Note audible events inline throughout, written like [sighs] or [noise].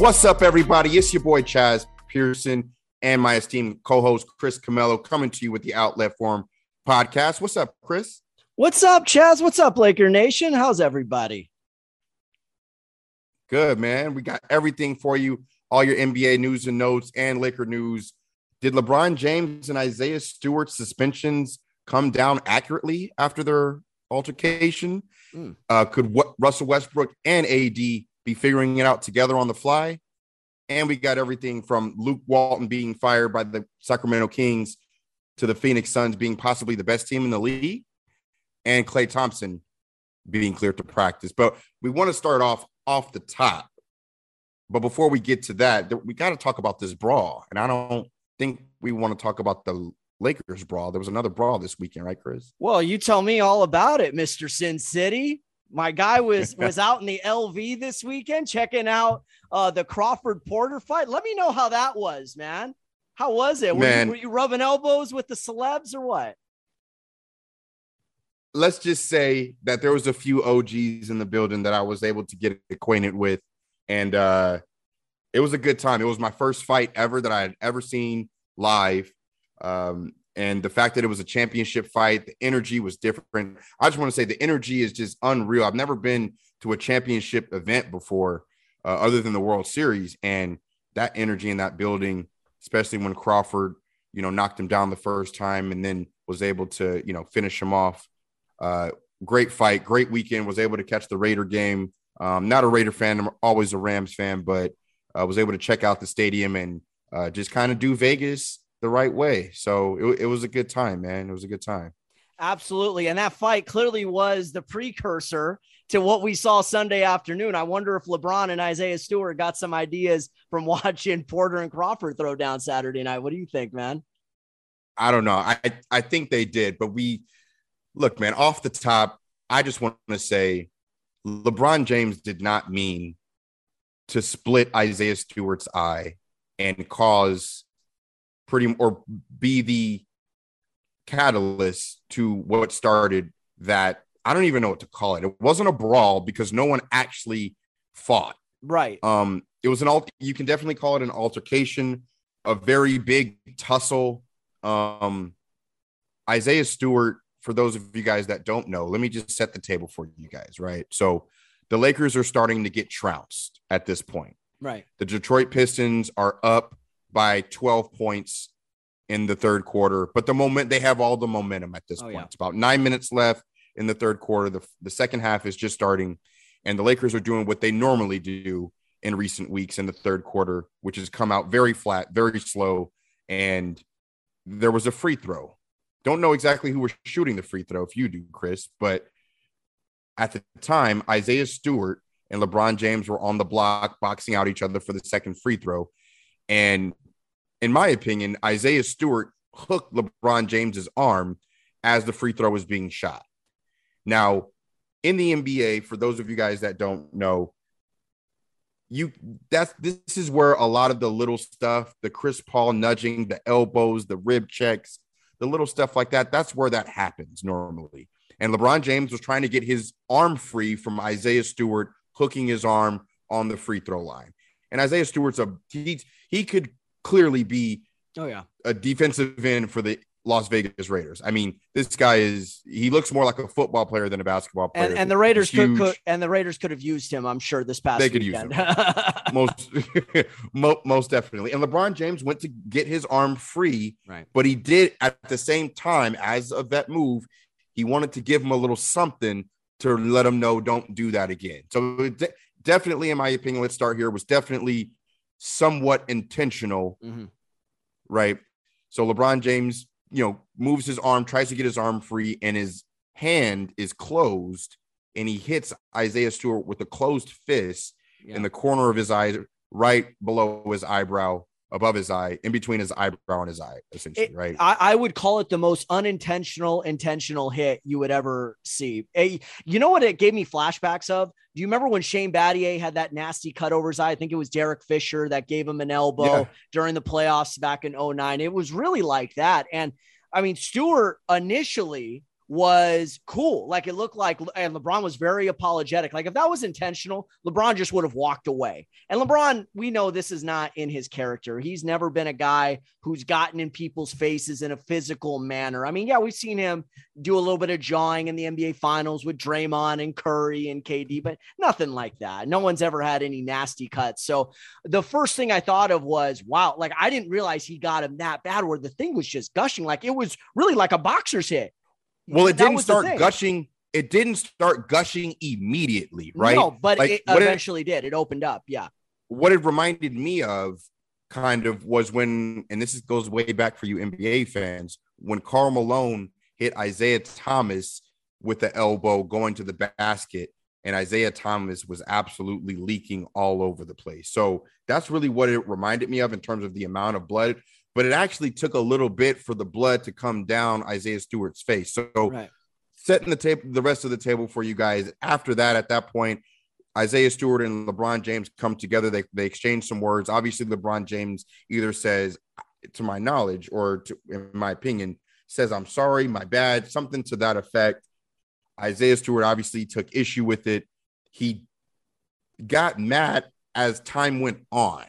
What's up, everybody? It's your boy Chaez Pearson and my esteemed co-host Chris Camello coming to you with the Outlet Forum podcast. What's up, Chris? What's up, Chaez? What's up, Laker Nation? How's everybody? Good, man. We got everything for you, all your NBA news and notes and Laker news. Did LeBron James and Isaiah Stewart suspensions come down accurately after their altercation? Mm. Uh, could what Russell Westbrook and AD be figuring it out together on the fly? And we got everything from Luke Walton being fired by the Sacramento Kings to the Phoenix Suns being possibly the best team in the league and Klay Thompson being cleared to practice. But we want to start off off the top. But before we get to that, we got to talk about this brawl. And I don't think we want to talk about the Lakers brawl. There was another brawl this weekend, right, Chris? Well, you tell me all about it, Mr. Sin City. My guy was [laughs] was out in the LV this weekend checking out uh, the Crawford Porter fight. Let me know how that was, man. How was it? Were. You, were you rubbing elbows with the celebs or what? Let's just say that there was a few OGs in the building that I was able to get acquainted with, and uh, it was a good time. It was my first fight ever that I had ever seen live. Um, and the fact that it was a championship fight, the energy was different. I just want to say the energy is just unreal. I've never been to a championship event before, uh, other than the World Series, and that energy in that building, especially when Crawford, you know, knocked him down the first time and then was able to, you know, finish him off. Uh, great fight, great weekend. Was able to catch the Raider game. Um, not a Raider fan, I'm always a Rams fan, but uh, was able to check out the stadium and uh, just kind of do Vegas the right way. So it, it was a good time, man. It was a good time. Absolutely. And that fight clearly was the precursor to what we saw Sunday afternoon. I wonder if LeBron and Isaiah Stewart got some ideas from [laughs] watching Porter and Crawford throw down Saturday night. What do you think, man? I don't know. I I think they did, but we look, man, off the top, I just want to say LeBron James did not mean to split Isaiah Stewart's eye and cause pretty or be the catalyst to what started that I don't even know what to call it. It wasn't a brawl because no one actually fought. Right. Um it was an alt you can definitely call it an altercation, a very big tussle. Um Isaiah Stewart for those of you guys that don't know, let me just set the table for you guys, right? So the Lakers are starting to get trounced at this point. Right. The Detroit Pistons are up by 12 points in the third quarter, but the moment they have all the momentum at this oh, point. Yeah. It's about nine minutes left in the third quarter. The, the second half is just starting, and the Lakers are doing what they normally do in recent weeks in the third quarter, which has come out very flat, very slow. And there was a free throw. Don't know exactly who was shooting the free throw if you do, Chris, but at the time, Isaiah Stewart and LeBron James were on the block boxing out each other for the second free throw. And in my opinion, Isaiah Stewart hooked LeBron James's arm as the free throw was being shot. Now, in the NBA, for those of you guys that don't know, you that's this is where a lot of the little stuff, the Chris Paul nudging, the elbows, the rib checks, the little stuff like that, that's where that happens normally. And LeBron James was trying to get his arm free from Isaiah Stewart hooking his arm on the free throw line. And Isaiah Stewart's a he he could clearly be oh yeah a defensive end for the Las Vegas Raiders. I mean, this guy is he looks more like a football player than a basketball player. And, and the Raiders could, could, and the Raiders could have used him, I'm sure, this past they could weekend. use him. [laughs] most [laughs] most definitely. And LeBron James went to get his arm free, right? But he did at the same time as of that move, he wanted to give him a little something to let him know don't do that again. So definitely, in my opinion, let's start here was definitely somewhat intentional, mm-hmm. right? So LeBron James, you know, moves his arm, tries to get his arm free, and his hand is closed, and he hits Isaiah Stewart with a closed fist yeah. in the corner of his eye, right below his eyebrow, above his eye, in between his eyebrow and his eye, essentially, it, right? I, I, would call it the most unintentional, intentional hit you would ever see. A, you know what it gave me flashbacks of? Do you remember when Shane Battier had that nasty cut over his eye? I think it was Derek Fisher that gave him an elbow yeah. during the playoffs back in 09. It was really like that. And I mean, Stewart initially was cool. Like it looked like, and LeBron was very apologetic. Like if that was intentional, LeBron just would have walked away. And LeBron, we know this is not in his character. He's never been a guy who's gotten in people's faces in a physical manner. I mean, yeah, we've seen him do a little bit of jawing in the NBA finals with Draymond and Curry and KD, but nothing like that. No one's ever had any nasty cuts. So the first thing I thought of was, wow, like I didn't realize he got him that bad where the thing was just gushing. Like it was really like a boxer's hit. Well, it didn't start gushing. It didn't start gushing immediately, right? No, but like, it eventually it, did. It opened up. Yeah. What it reminded me of kind of was when, and this goes way back for you NBA fans, when Karl Malone hit Isiah Thomas with the elbow going to the basket, and Isiah Thomas was absolutely leaking all over the place. So that's really what it reminded me of in terms of the amount of blood but it actually took a little bit for the blood to come down Isaiah Stewart's face. So right. setting the table, the rest of the table for you guys. After that, at that point, Isaiah Stewart and LeBron James come together. They they exchange some words. Obviously, LeBron James either says, to my knowledge, or to, in my opinion, says, "I'm sorry, my bad," something to that effect. Isaiah Stewart obviously took issue with it. He got mad as time went on.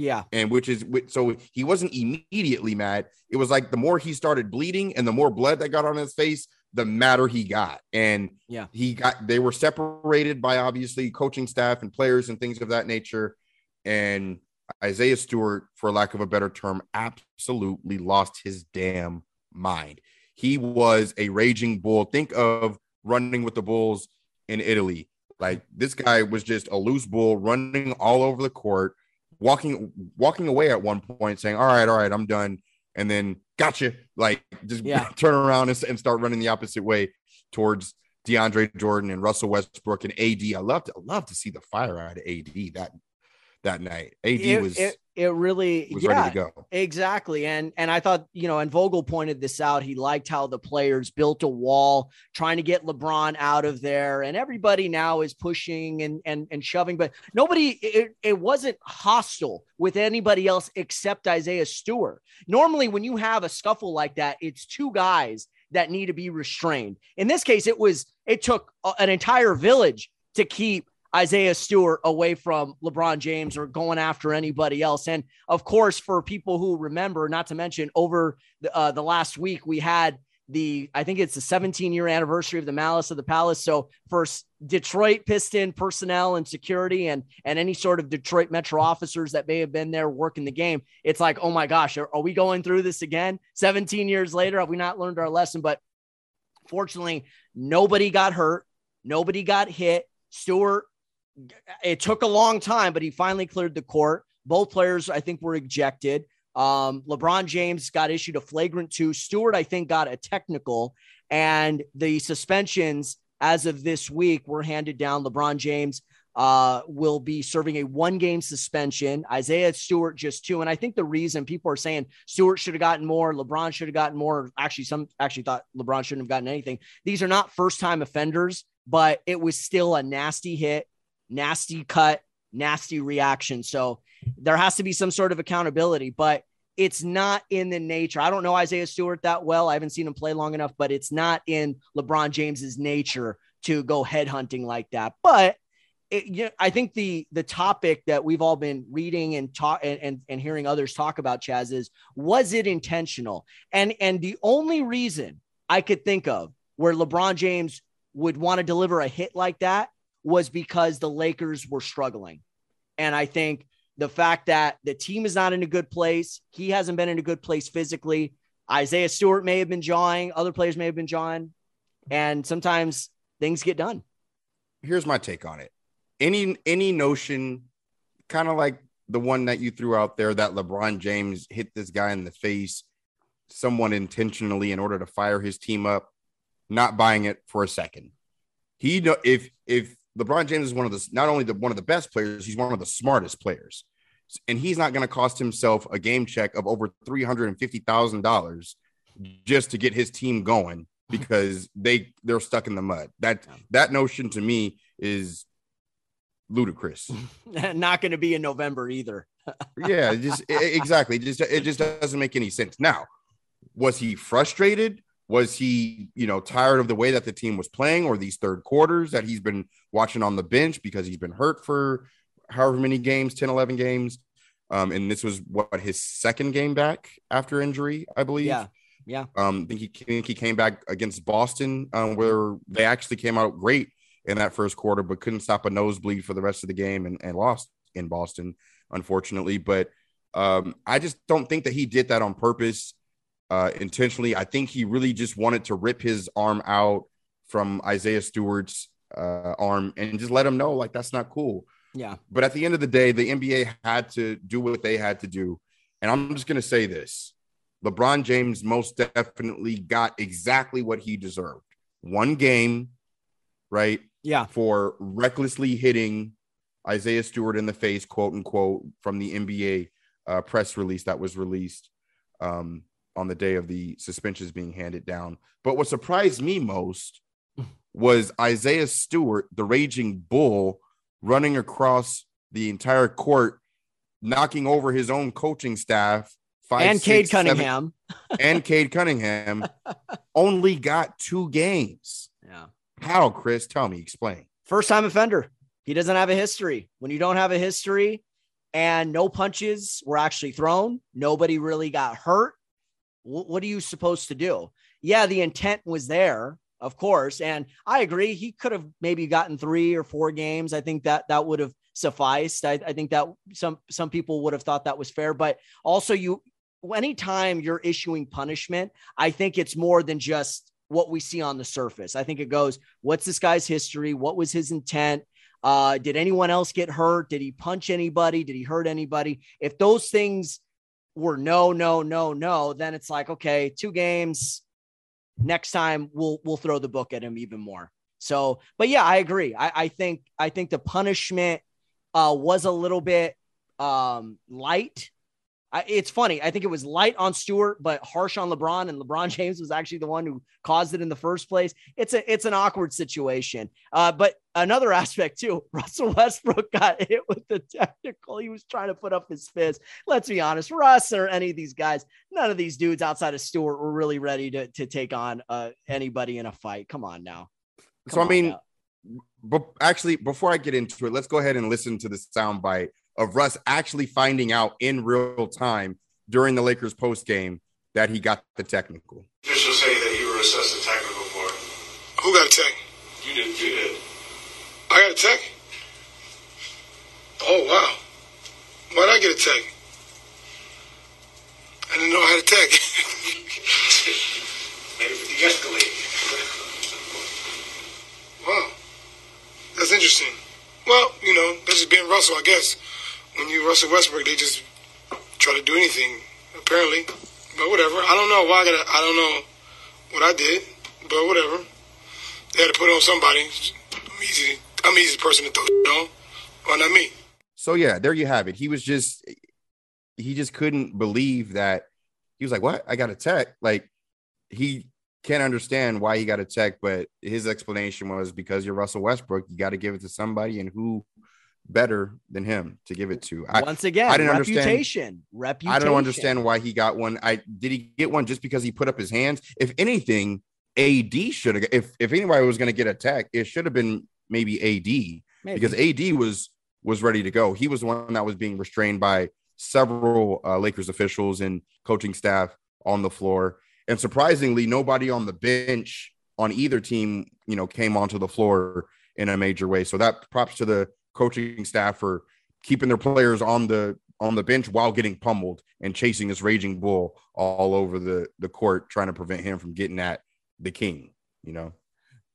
Yeah. And which is so he wasn't immediately mad. It was like the more he started bleeding and the more blood that got on his face, the madder he got. And yeah, he got they were separated by obviously coaching staff and players and things of that nature. And Isaiah Stewart, for lack of a better term, absolutely lost his damn mind. He was a raging bull. Think of running with the bulls in Italy. Like this guy was just a loose bull running all over the court walking walking away at one point saying all right all right i'm done and then gotcha like just yeah. [laughs] turn around and, and start running the opposite way towards DeAndre Jordan and Russell Westbrook and AD. I love to I love to see the fire out of AD that that night. AD it, was it, it really was yeah, ready to go. Exactly. And and I thought, you know, and Vogel pointed this out. He liked how the players built a wall trying to get LeBron out of there. And everybody now is pushing and and and shoving, but nobody it, it wasn't hostile with anybody else except Isaiah Stewart. Normally, when you have a scuffle like that, it's two guys that need to be restrained. In this case, it was it took an entire village to keep Isaiah Stewart away from LeBron James or going after anybody else. And of course, for people who remember, not to mention over the, uh, the last week, we had the, I think it's the 17 year anniversary of the Malice of the Palace. So for Detroit Piston personnel and security and, and any sort of Detroit Metro officers that may have been there working the game, it's like, oh my gosh, are, are we going through this again? 17 years later, have we not learned our lesson? But fortunately, nobody got hurt. Nobody got hit. Stewart it took a long time, but he finally cleared the court. Both players, I think, were ejected. Um, LeBron James got issued a flagrant two. Stewart, I think, got a technical, and the suspensions as of this week were handed down. LeBron James uh, will be serving a one game suspension. Isaiah Stewart just two. And I think the reason people are saying Stewart should have gotten more, LeBron should have gotten more. Actually, some actually thought LeBron shouldn't have gotten anything. These are not first time offenders, but it was still a nasty hit nasty cut, nasty reaction. So there has to be some sort of accountability, but it's not in the nature. I don't know Isaiah Stewart that well. I haven't seen him play long enough, but it's not in LeBron James's nature to go headhunting like that. But it, you know, I think the the topic that we've all been reading and talk and, and, and hearing others talk about Chaez is was it intentional? And and the only reason I could think of where LeBron James would want to deliver a hit like that was because the Lakers were struggling. And I think the fact that the team is not in a good place, he hasn't been in a good place physically. Isaiah Stewart may have been jawing, other players may have been jawing, and sometimes things get done. Here's my take on it. Any any notion, kind of like the one that you threw out there that LeBron James hit this guy in the face, someone intentionally in order to fire his team up, not buying it for a second. He if if LeBron James is one of the not only the one of the best players, he's one of the smartest players. And he's not going to cost himself a game check of over $350,000 just to get his team going [laughs] because they they're stuck in the mud. That that notion to me is ludicrous. [laughs] not going to be in November either. [laughs] yeah, just exactly. It just it just doesn't make any sense. Now, was he frustrated? Was he, you know, tired of the way that the team was playing or these third quarters that he's been watching on the bench because he's been hurt for however many games, 10, 11 games? Um, and this was what his second game back after injury, I believe. Yeah. Yeah. Um, I think he, think he came back against Boston, um, where they actually came out great in that first quarter, but couldn't stop a nosebleed for the rest of the game and, and lost in Boston, unfortunately. But um, I just don't think that he did that on purpose, uh, intentionally. I think he really just wanted to rip his arm out from Isaiah Stewart's uh, arm and just let him know, like, that's not cool. Yeah. But at the end of the day, the NBA had to do what they had to do. And I'm just going to say this LeBron James most definitely got exactly what he deserved one game, right? Yeah. For recklessly hitting Isaiah Stewart in the face, quote unquote, from the NBA uh, press release that was released um, on the day of the suspensions being handed down. But what surprised me most was Isaiah Stewart, the raging bull, running across the entire court, knocking over his own coaching staff. Five, and Cade Cunningham. Seven, and Cade Cunningham [laughs] only got two games. Yeah. How, Chris? Tell me, explain. First time offender. He doesn't have a history. When you don't have a history and no punches were actually thrown, nobody really got hurt. What are you supposed to do? Yeah, the intent was there, of course. And I agree. He could have maybe gotten three or four games. I think that that would have sufficed. I, I think that some some people would have thought that was fair. But also, you anytime you're issuing punishment, I think it's more than just what we see on the surface. I think it goes, what's this guy's history? What was his intent? Uh, did anyone else get hurt? Did he punch anybody? Did he hurt anybody? If those things were no, no, no, no, then it's like, okay, two games, next time we'll we'll throw the book at him even more. So, but yeah, I agree. I, I think I think the punishment uh, was a little bit um, light. I, it's funny. I think it was light on Stewart, but harsh on LeBron, and LeBron [laughs] James was actually the one who caused it in the first place. It's a it's an awkward situation. Uh, but another [laughs] aspect too, Russell Westbrook [laughs] got hit with the technical. He was trying to put up his fist. Let's be honest, Russ or any of these guys, none of these dudes outside of Stewart were really ready to to take on uh, anybody in a fight. Come on now. Come so I mean, but actually, before I get into it, let's go ahead and listen to the soundbite of Russ actually finding out in real time during the Lakers post game that he got the technical. Officials say that you were assessed a technical for it. Who got a tech? You did. You did. I got a tech. Oh wow! Why did I get a tech? I didn't know I had a tech. [laughs] Maybe de-escalate. wow, that's interesting. Well, you know, this is being Russell, I guess when you Russell Westbrook, they just try to do anything, apparently. But whatever. I don't know why I got I don't know what I did, but whatever. They had to put on somebody. I'm easy. I'm easy person to throw on. Why not me? So yeah, there you have it. He was just he just couldn't believe that he was like, What? I got a tech. Like he can't understand why he got a tech, but his explanation was because you're Russell Westbrook, you got to give it to somebody, and who better than him to give it to. I, Once again, I didn't reputation, understand. Reputation. I don't understand why he got one. I did he get one just because he put up his hands? If anything, AD should have. If if anybody was going to get attacked, it should have been maybe AD maybe. because AD was was ready to go. He was the one that was being restrained by several uh, Lakers officials and coaching staff on the floor. And surprisingly, nobody on the bench on either team, you know, came onto the floor in a major way. So that props to the coaching staff for keeping their players on the on the bench while getting pummeled and chasing this raging bull all over the the court trying to prevent him from getting at the king you know?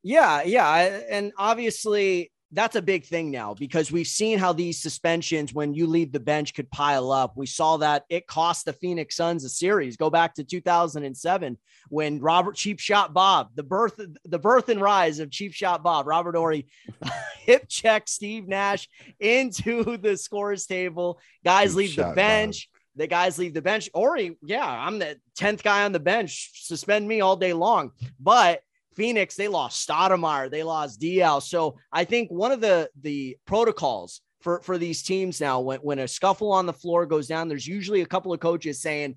Yeah yeah and obviously that's a big thing now because we've seen how these suspensions, when you leave the bench, could pile up. We saw that it cost the Phoenix Suns a series. Go back to 2007 when Robert Cheap Shot Bob, the birth, the birth and rise of Cheap Shot Bob, Robert Horry, [laughs] hip check Steve Nash into the scores table. Guys Cheap leave the bench. Bob the guys leave the bench. Horry, yeah, I'm the 10th guy on the bench. Suspend me all day long. But Phoenix, they lost Stoudemire, they lost Diaw. So I think one of the the protocols for for these teams now, when when a scuffle on the floor goes down, there's usually a couple of coaches saying,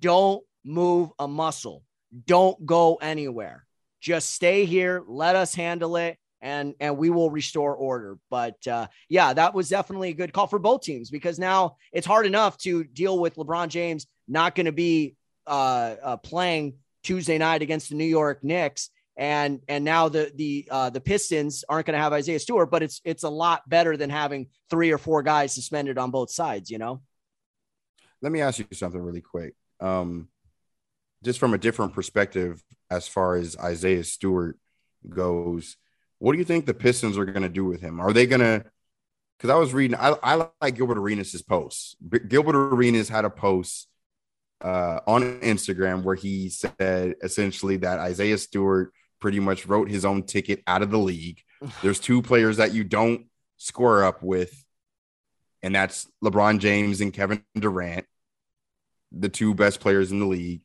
"Don't move a muscle." don't go anywhere. Just stay here. Let us handle it and and we will restore order. But uh, yeah, that was definitely a good call for both teams because now it's hard enough to deal with LeBron James not going to be uh, uh, playing Tuesday night against the New York Knicks, and and now the the uh, the Pistons aren't going to have Isaiah Stewart, but it's it's a lot better than having three or four guys suspended on both sides. You know. Let me ask you something really quick. Um, just from a different perspective, as far as Isaiah Stewart goes, what do you think the Pistons are going to do with him? Are they going to? Because I was reading, I, I like Gilbert Arenas' posts. Gilbert Arenas had a post uh, on Instagram where he said essentially that Isaiah Stewart pretty much wrote his own ticket out of the league. [sighs] There's two players that you don't square up with, and that's LeBron James and Kevin Durant, the two best players in the league.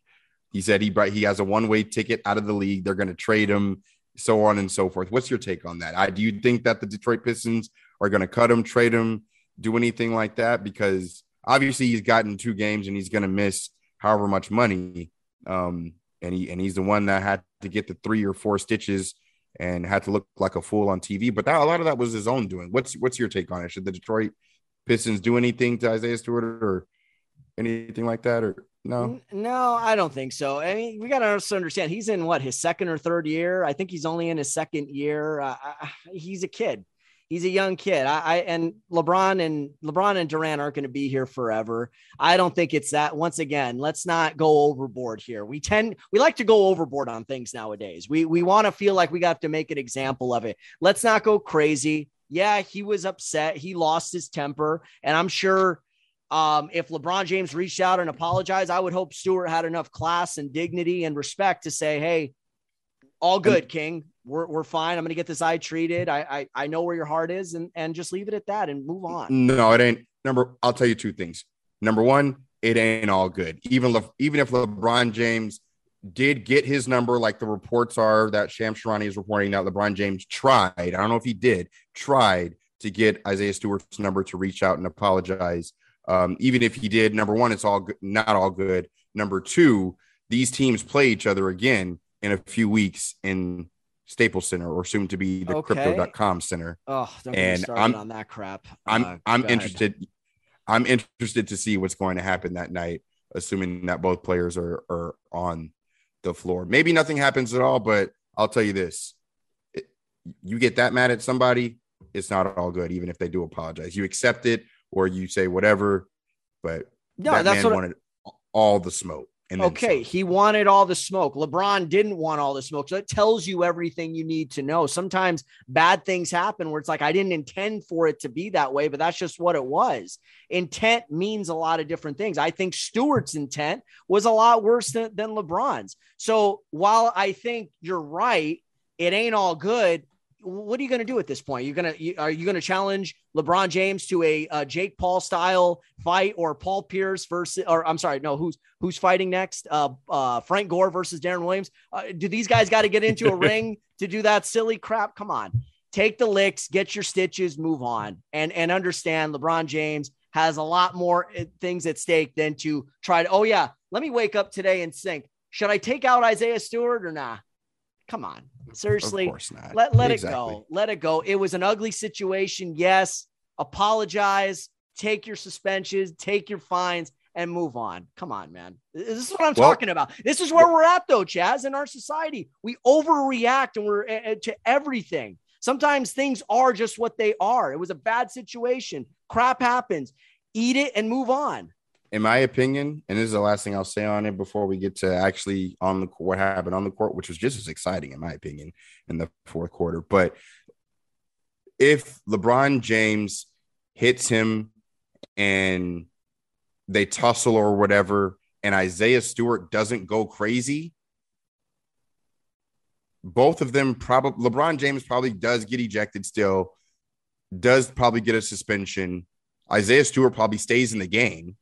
He said he he has a one way ticket out of the league. They're going to trade him so on and so forth. What's your take on that? I do you think that the Detroit Pistons are going to cut him, trade him, do anything like that? Because obviously he's gotten two games and he's going to miss however much money. Um, and he and he's the one that had to get the three or four stitches and had to look like a fool on TV. But that, a lot of that was his own doing. What's what's your take on it? Should the Detroit Pistons do anything to Isaiah Stewart or anything like that? Or no, no, I don't think so. I mean, we got to understand he's in what his second or third year. I think he's only in his second year. Uh, he's a kid. He's a young kid. I, I, and LeBron and LeBron and Durant aren't going to be here forever. I don't think it's that. Once again, let's not go overboard here. We tend we like to go overboard on things nowadays. We we want to feel like we got to make an example of it. Let's not go crazy. Yeah, he was upset. He lost his temper, and I'm sure um, if LeBron James reached out and apologized, I would hope Stewart had enough class and dignity and respect to say, "Hey, all good, King. We're, we're fine. I'm going to get this eye treated. I, I I know where your heart is, and and just leave it at that and move on." No, it ain't. Number, I'll tell you two things. Number one, it ain't all good. Even Le, even if LeBron James did get his number, like the reports are that Shams Charania is reporting that LeBron James tried. I don't know if he did tried to get Isaiah Stewart's number to reach out and apologize um, even if he did, number one, it's all good, not all good. Number two, these teams play each other again in a few weeks in Staples Center or soon to be the okay. crypto.com center. Oh, and I'm on that crap. I'm uh, I'm interested. I'm interested to see what's going to happen that night, assuming that both players are are on the floor. Maybe nothing happens at all, but I'll tell you this. It, you get that mad at somebody, it's not all good, even if they do apologize. You accept it or you say whatever. But no, that that's man wanted all the smoke. Okay, he wanted all the smoke. LeBron didn't want all the smoke. So it tells you everything you need to know. Sometimes bad things happen where it's like, I didn't intend for it to be that way, but that's just what it was. Intent means a lot of different things. I think Stewart's intent was a lot worse than, than LeBron's. So while I think you're right, it ain't all good what are you going to do at this point? You're going to are you going to challenge LeBron James to a, Jake Paul style fight or Paul Pierce versus or I'm sorry, no, who's who's fighting next? Uh, uh, Frank Gore versus Darren Williams. Uh, do these guys got to get into a [laughs] ring to do that silly crap? Come on. Take the licks, get your stitches, move on. And and understand LeBron James has a lot more uh, things at stake than to try to Oh yeah, let me wake up today and think, should I take out Isaiah Stewart or not? Nah? Come on. Seriously. Let, let exactly. it go. Let it go. It was an ugly situation. Yes. Apologize. Take your suspensions, take your fines, and move on. Come on, man. This is what I'm well, talking about. This is where we're at, though, Chaez, in our society. We overreact and we're uh, to everything. Sometimes things are just what they are. It was a bad situation. Crap happens. Eat it and move on in my opinion, and this is the last thing I'll say on it before we get to actually on the what happened on the court, which was just as exciting in my opinion in the fourth quarter. But if LeBron James hits him and they tussle or whatever, and Isaiah Stewart doesn't go crazy, both of them probably LeBron James probably does get ejected still, does probably get a suspension. Isaiah Stewart probably stays in the game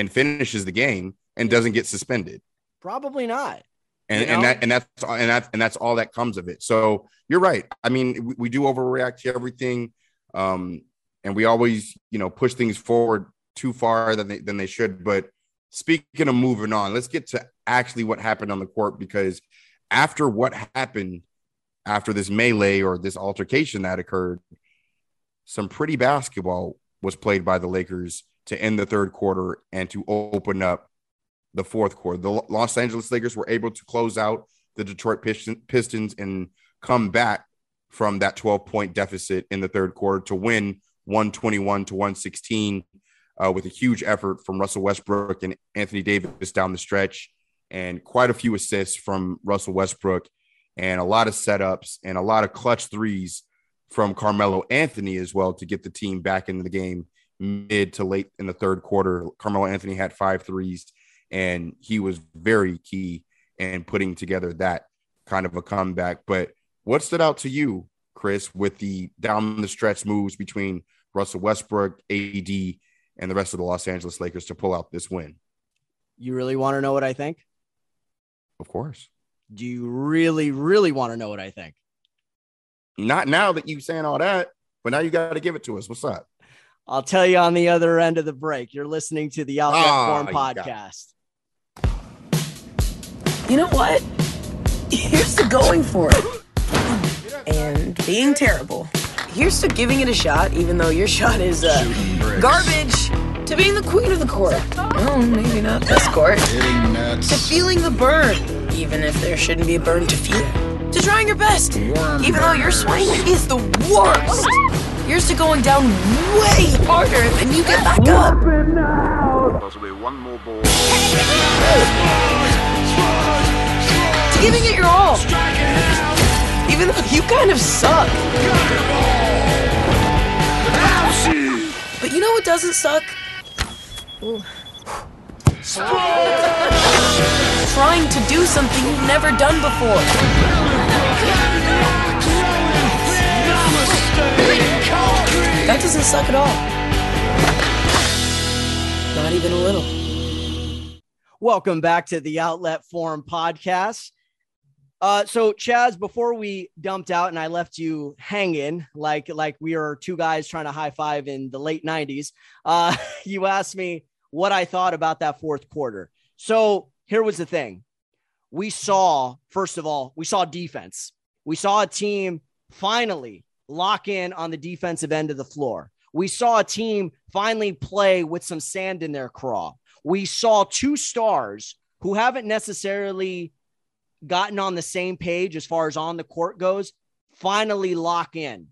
and finishes the game and doesn't get suspended. Probably not. And, and that and that's and and that's all that comes of it. So you're right. I mean, we, we do overreact to everything, um, and we always, you know, push things forward too far than they than they should. But speaking of moving on, let's get to actually what happened on the court because after what happened after this melee or this altercation that occurred, some pretty basketball was played by the Lakers to end the third quarter and to open up the fourth quarter. The Los Angeles Lakers were able to close out the Detroit Pistons and come back from that 12 point deficit in the third quarter to win 121 to 116 uh, with a huge effort from Russell Westbrook and Anthony Davis down the stretch, and quite a few assists from Russell Westbrook, and a lot of setups and a lot of clutch threes from Carmelo Anthony as well to get the team back into the game mid to late in the third quarter. Carmelo Anthony had five threes, and he was very key in putting together that kind of a comeback. But what stood out to you, Chris, with the down the stretch moves between Russell Westbrook, AD, and the rest of the Los Angeles Lakers to pull out this win? You really want to know what I think? Of course. Do you really, really want to know what I think? Not now that you saying all that, but now you got to give it to us. What's up? I'll tell you on the other end of the break. You're listening to the Outlet ah, Form podcast. You know what? Here's to going for it and being terrible. Here's to giving it a shot, even though your shot is uh, garbage. To being the queen of the court. Oh, maybe not this court. To feeling the burn, even if there shouldn't be a burn to feel. To trying your best, even though your swing is the worst. Here's to going down way harder than you get back up. Possibly one more ball. To giving it your all even though you kind of suck. But you know what doesn't suck? Trying to do something you've never done before. That doesn't suck at all. Not even a little. Welcome back to the Outlet Forum podcast. Uh, so Chaez, before we dumped out and I left you hanging like like we are two guys trying to high five in the late '90s, uh, [laughs] you asked me what I thought about that fourth quarter. So here was the thing: we saw first of all, we saw defense. We saw a team finally lock in on the defensive end of the floor. We saw a team finally play with some sand in their craw. We saw two stars who haven't necessarily gotten on the same page as far as on the court goes, finally lock in.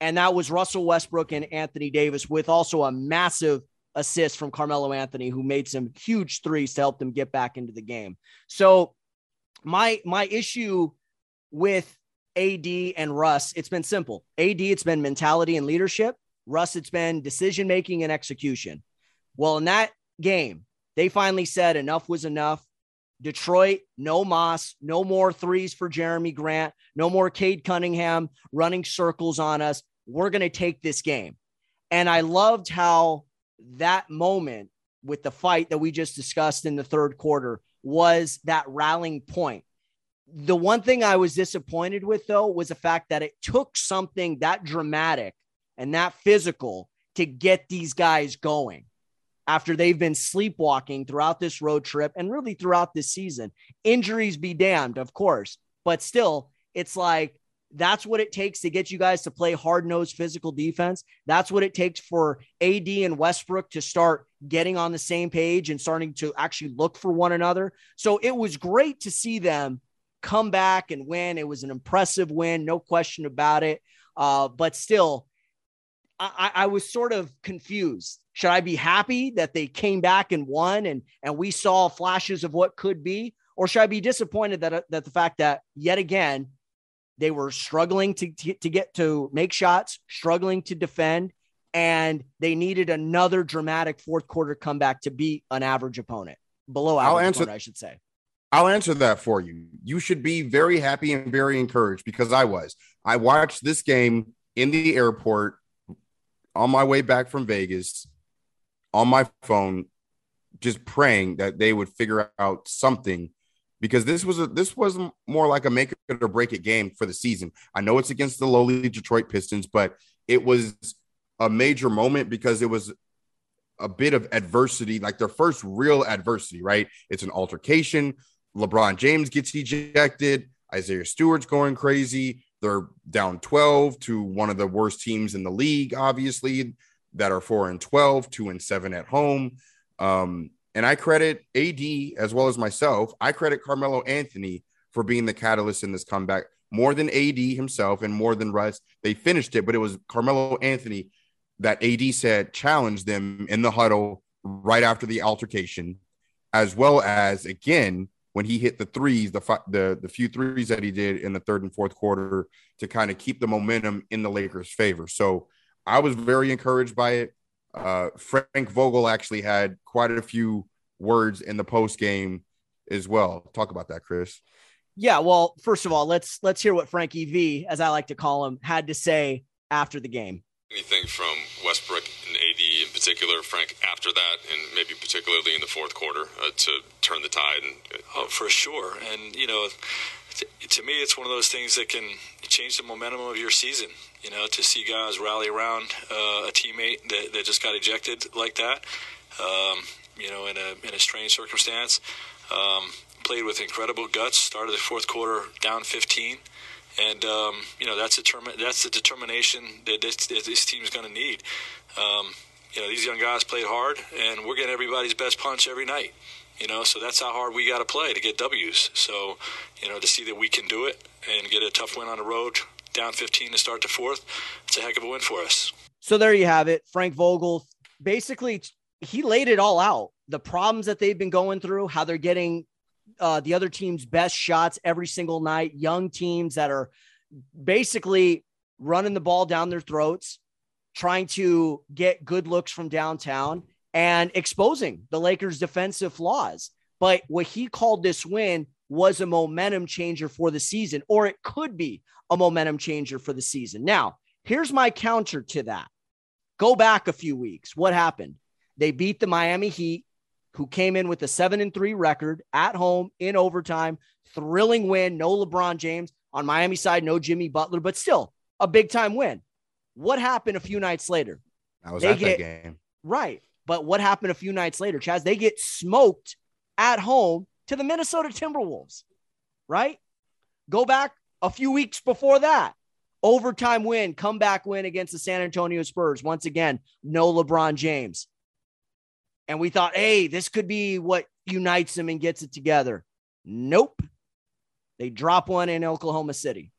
And that was Russell Westbrook and Anthony Davis, with also a massive assist from Carmelo Anthony, who made some huge threes to help them get back into the game. So my my issue with AD and Russ, it's been simple. AD, it's been mentality and leadership. Russ, it's been decision making and execution. Well, in that game, they finally said enough was enough. Detroit, no Moss, no more threes for Jerami Grant, no more Cade Cunningham running circles on us. We're going to take this game. And I loved how that moment with the fight that we just discussed in the third quarter was that rallying point. The one thing I was disappointed with, though, was the fact that it took something that dramatic and that physical to get these guys going after they've been sleepwalking throughout this road trip and really throughout this season. Injuries be damned, of course, but still, it's like that's what it takes to get you guys to play hard nosed physical defense. That's what it takes for AD and Westbrook to start getting on the same page and starting to actually look for one another. So it was great to see them come back and win. It was an impressive win, no question about it. Uh, but still, I, I was sort of confused. Should I be happy that they came back and won and and we saw flashes of what could be, or should I be disappointed that that the fact that yet again they were struggling to to, to get to make shots, struggling to defend, and they needed another dramatic fourth quarter comeback to beat an average opponent, below average I'll answer, opponent, I should say. I'll answer that for you. You should be very happy and very encouraged because I was. I watched this game in the airport on my way back from Vegas on my phone, just praying that they would figure out something because this was a this was more like a make it or break it game for the season. I know it's against the lowly Detroit Pistons, but it was a major moment because it was a bit of adversity, like their first real adversity, right? It's an altercation. LeBron James gets ejected. Isaiah Stewart's going crazy. They're down 12 to one of the worst teams in the league, obviously, that are four and 12, two and seven at home. Um, and I credit AD as well as myself. I credit Carmelo Anthony for being the catalyst in this comeback more than AD himself and more than Russ. They finished it, but it was Carmelo Anthony that AD said challenged them in the huddle right after the altercation, as well as again when he hit the threes, the the the few threes that he did in the third and fourth quarter to kind of keep the momentum in the Lakers' favor. So I was very encouraged by it. Uh, Frank Vogel actually had quite a few words in the post game as well. Talk about that, Chris. Yeah, well, first of all, let's let's hear what Frankie V, as I like to call him, had to say after the game. Anything from Westbrook and AD in particular, Frank, after that, and maybe particularly in the fourth quarter uh, to turn the tide? And, uh, oh, for sure. And, you know, to, to me, it's one of those things that can change the momentum of your season. You know, to see guys rally around uh, a teammate that, that just got ejected like that, um, you know, in a, in a strange circumstance. Um, played with incredible guts, started the fourth quarter down 15 and um, you know that's determin- that's the determination that this, this team is going to need. Um, you know, these young guys played hard, and we're getting everybody's best punch every night. You know, so that's how hard we got to play to get W's. So, you know, to see that we can do it and get a tough win on the road, down 15 to start the fourth, it's a heck of a win for us. So there you have it. Frank Vogel basically he laid it all out. The problems that they've been going through, how they're getting uh, the other team's best shots every single night, young teams that are basically running the ball down their throats, trying to get good looks from downtown and exposing the Lakers' defensive flaws. But what he called this win was a momentum changer for the season, or it could be a momentum changer for the season. Now, here's my counter to that. Go back a few weeks. What happened? They beat the Miami Heat who came in with a seven and three record at home in overtime. Thrilling win. No LeBron James on Miami side, no Jimmy Butler, but still a big time win. What happened a few nights later? I was they at get, that game. Right. But what happened a few nights later, Chaez? They get smoked at home to the Minnesota Timberwolves, right? Go back a few weeks before that. Overtime win, comeback win against the San Antonio Spurs. Once again, no LeBron James and we thought, hey, this could be what unites them and gets it together. Nope. They drop one in Oklahoma City.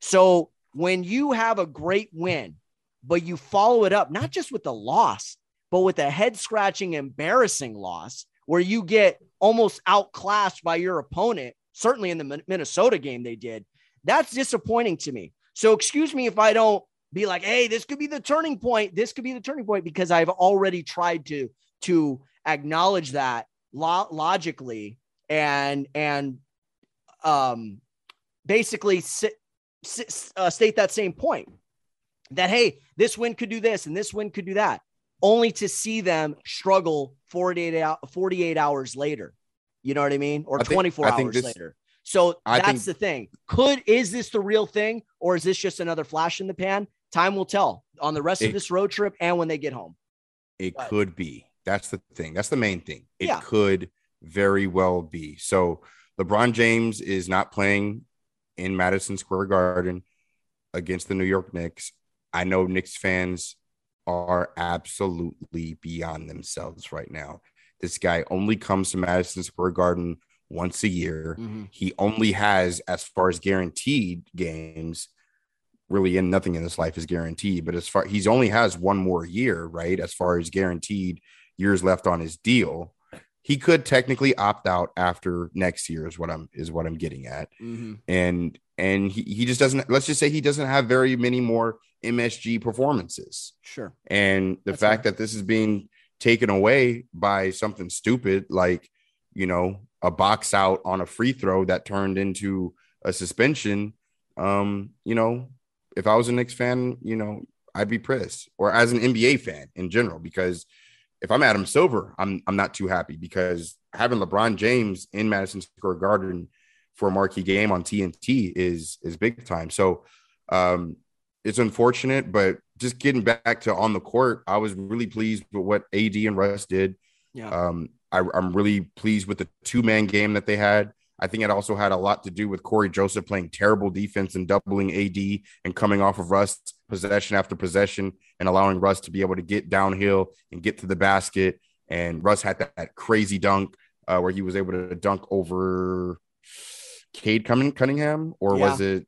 So when you have a great win, but you follow it up, not just with a loss, but with a head scratching, embarrassing loss where you get almost outclassed by your opponent, certainly in the Minnesota game they did, that's disappointing to me. So excuse me if I don't be like, hey, this could be the turning point. This could be the turning point because I've already tried to to acknowledge that lo- logically and and um basically sit, sit, uh, state that same point that hey this win could do this and this win could do that only to see them struggle 48, 48 hours later you know what i mean or think, 24 hours this, later so I that's think, the thing could is this the real thing or is this just another flash in the pan time will tell on the rest it, of this road trip and when they get home it but, could be that's the thing. That's the main thing. It yeah. could very well be. So LeBron James is not playing in Madison Square Garden against the New York Knicks. I know Knicks fans are absolutely beyond themselves right now. This guy only comes to Madison Square Garden once a year. Mm-hmm. He only has, as far as guaranteed games, really in nothing in this life is guaranteed, but as far he's only has one more year, right? As far as guaranteed years left on his deal. He could technically opt out after next year is what I'm is what I'm getting at. Mm-hmm. And and he, he just doesn't let's just say he doesn't have very many more MSG performances. Sure. And the That's fact right. that this is being taken away by something stupid like, you know, a box out on a free throw that turned into a suspension. Um, you know, if I was a Knicks fan, you know, I'd be pissed, or as an NBA fan in general, because if I'm Adam Silver, I'm I'm not too happy because having LeBron James in Madison Square Garden for a marquee game on TNT is is big time. So um, it's unfortunate, but just getting back to on the court, I was really pleased with what AD and Russ did. Yeah. Um, I, I'm really pleased with the two man game that they had. I think it also had a lot to do with Cory Joseph playing terrible defense and doubling AD and coming off of Russ possession after possession and allowing Russ to be able to get downhill and get to the basket. And Russ had that, that crazy dunk uh, where he was able to dunk over Cade Cunningham, or Yeah. was it?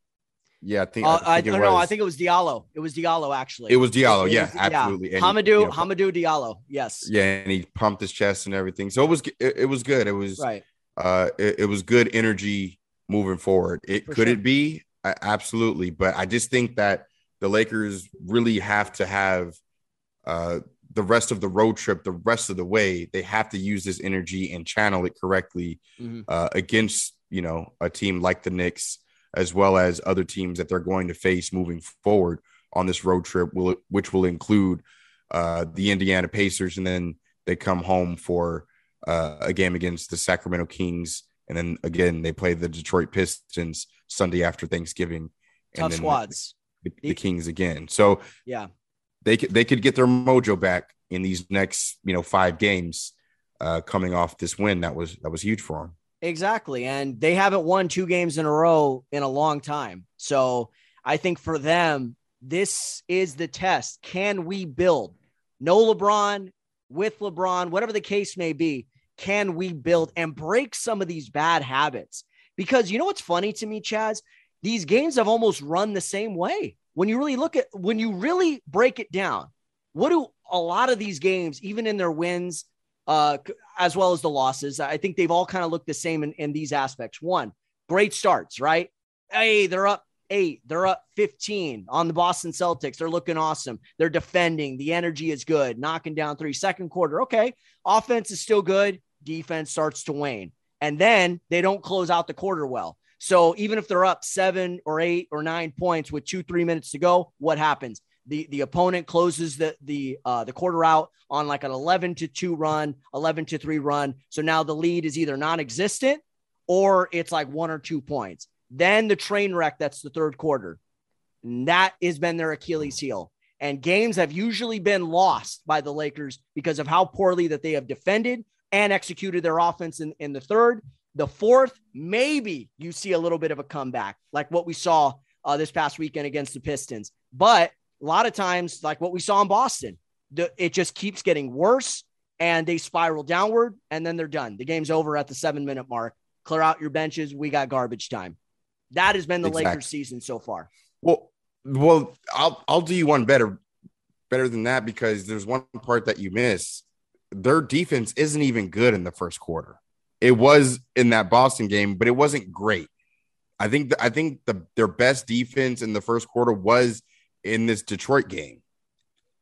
Yeah, I think. Uh, I, think it don't know. I think it was Diallo. It was Diallo actually. it was Diallo. It Yeah, was- absolutely. And he- Hamidou, you know, Hamidou Diallo. Yes. yeah, and he pumped his chest and everything. So it was it, it was good. It was Right. Uh it, it was good energy moving forward. It For could sure. it be? Uh, absolutely, but I just think that the Lakers really have to have uh the rest of the road trip, the rest of the way, they have to use this energy and channel it correctly Mhm. uh, against you know a team like the Knicks, as well as other teams that they're going to face moving forward on this road trip, will which will include uh, the Indiana Pacers, and then they come home for uh, a game against the Sacramento Kings, and then again they play the Detroit Pistons Sunday after Thanksgiving. and Tough then squads. The, the Kings again. So Yeah. they could they could get their mojo back in these next you know five games uh, coming off this win that was that was huge for them. Exactly. And they haven't won two games in a row in a long time. So I think for them, this is the test. Can we build? No LeBron, with LeBron, whatever the case may be, can we build and break some of these bad habits? Because you know what's funny to me, Chaez? These games have almost run the same way. When you really look at, when you really break it down, what do a lot of these games, even in their wins, uh, as well as the losses. I think they've all kind of looked the same in, in these aspects. One, great starts, right? Hey, they're up eight, they're up 15 on the Boston Celtics. They're looking awesome. They're defending. The energy is good, knocking down three. Second quarter, okay. Offense is still good. Defense starts to wane. And then they don't close out the quarter well. So even if they're up seven or eight or nine points with two, three minutes to go, what happens? The the opponent closes the the uh, the quarter out on like an 11 to 2 run, 11 to 3 run. So now the lead is either non-existent or it's like one or two points. Then the train wreck that's the third quarter. And that has been their Achilles heel. And games have usually been lost by the Lakers because of how poorly that they have defended and executed their offense in, in the third. The fourth, maybe you see a little bit of a comeback, like what we saw uh, this past weekend against the Pistons. But a lot of times, like what we saw in Boston, the, it just keeps getting worse and they spiral downward and then they're done. The game's over at the seven minute mark. Clear out your benches. We got garbage time. That has been the Exactly. Lakers season so far. Well, well, I'll I'll do you one better, better than that because there's one part that you miss. Their defense isn't even good in the first quarter. It was in that Boston game, but it wasn't great. I think the, I think the their best defense in the first quarter was in this Detroit game.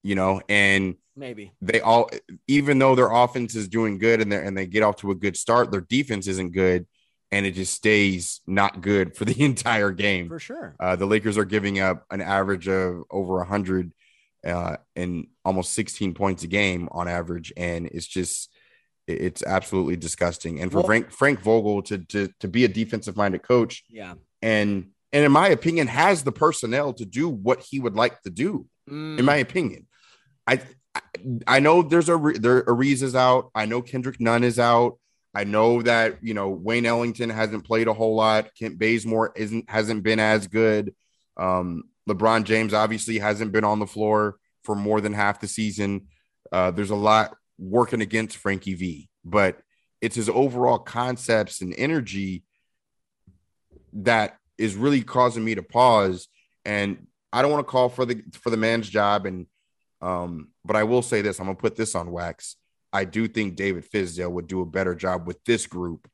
You know, and Maybe. they all even though their offense is doing good and they and they get off to a good start, their defense isn't good, and it just stays not good for [laughs] the entire game. For sure. Uh, the Lakers are giving up an average of over 100 uh, and almost 16 points a game on average, and it's just it's absolutely disgusting. And for Well- Frank Frank Vogel to to to be a defensive minded coach Yeah. and and in my opinion has the personnel to do what he would like to do. Mm, In my opinion, I I, know there's a Re- there Ariz is out. I know Kendrick Nunn is out. I know that you know Wayne Ellington hasn't played a whole lot. Kent Bazemore isn't hasn't been as good. Um, LeBron James obviously hasn't been on the floor for more than half the season. Uh, there's a lot working against Frankie V, but it's his overall concepts and energy that is really causing me to pause. And I don't want to call for the for the man's job, and um, but I will say this: I'm gonna put this on wax. I do think David Fizdale would do a better job with this group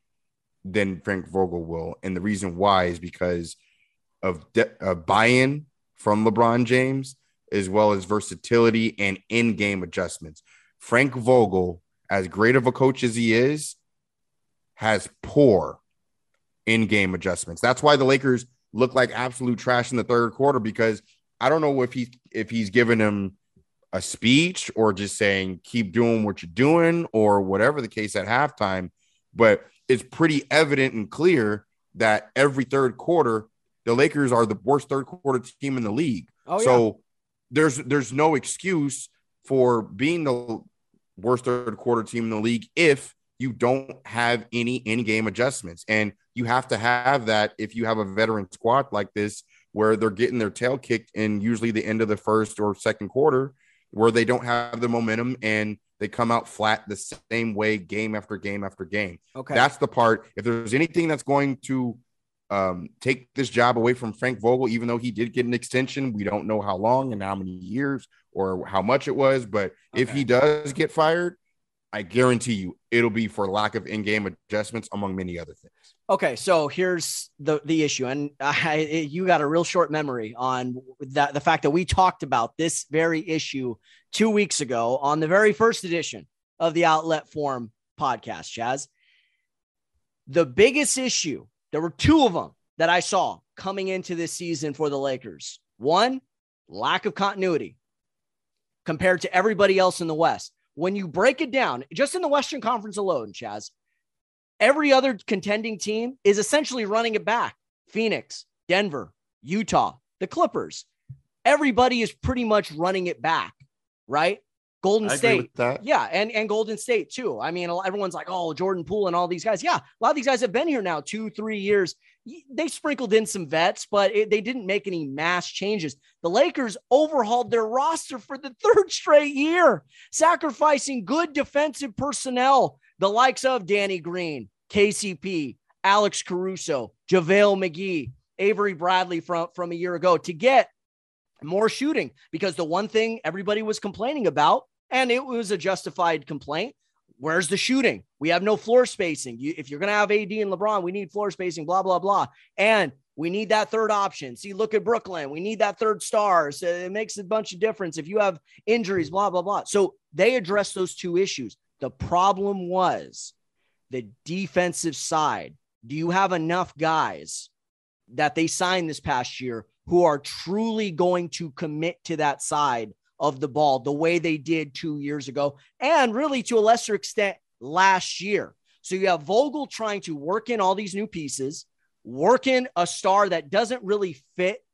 than Frank Vogel will, and the reason why is because of de- uh, buy-in from LeBron James, as well as versatility and in-game adjustments. Frank Vogel, as great of a coach as he is, has poor in-game adjustments. That's why the Lakers look like absolute trash in the third quarter because I don't know if he if he's given him a speech or just saying keep doing what you're doing or whatever the case at halftime, but it's pretty evident and clear that every third quarter the Lakers are the worst third quarter team in the league. Oh, yeah. so there's there's no excuse for being the worst third quarter team in the league if you don't have any in game adjustments. And you have to have that if you have a veteran squad like this, where they're getting their tail kicked in usually the end of the first or second quarter, where they don't have the momentum and they come out flat the same way game after game after game. Okay. That's the part. If there's anything that's going to um, take this job away from Frank Vogel, even though he did get an extension, we don't know how long and how many years or how much it was. But if he does get fired, I guarantee you it'll be for lack of in-game adjustments, among many other things. Okay, so here's the the issue, and I, you got a real short memory on that. The fact that we talked about this very issue two weeks ago on the very first edition of the Outlet Forum podcast, Chaez. The biggest issue, there were two of them that I saw coming into this season for the Lakers. One, lack of continuity compared to everybody else in the West. When you break it down, just in the Western Conference alone, Chaez, every other contending team is essentially running it back. Phoenix, Denver, Utah, the Clippers. Everybody is pretty much running it back, right? Golden I State. Yeah, and and Golden State too. I mean, everyone's like, "Oh, Jordan Poole and all these guys." Yeah, a lot of these guys have been here now two, three years. They sprinkled in some vets, but it, they didn't make any mass changes. The Lakers overhauled their roster for the third straight year, sacrificing good defensive personnel, the likes of Danny Green, KCP, Alex Caruso, JaVale McGee, Avery Bradley from from a year ago to get more shooting because the one thing everybody was complaining about, and it was a justified complaint. Where's the shooting? We have no floor spacing. You, if you're going to have AD and LeBron, we need floor spacing, blah, blah, blah. And we need that third option. See, look at Brooklyn. We need that third star. So it makes a bunch of difference if you have injuries, blah, blah, blah. So they addressed those two issues. The problem was the defensive side. Do you have enough guys that they signed this past year who are truly going to commit to that side of the ball the way they did two years ago and really to a lesser extent last year. So you have Vogel trying to work in all these new pieces, work in a star that doesn't really fit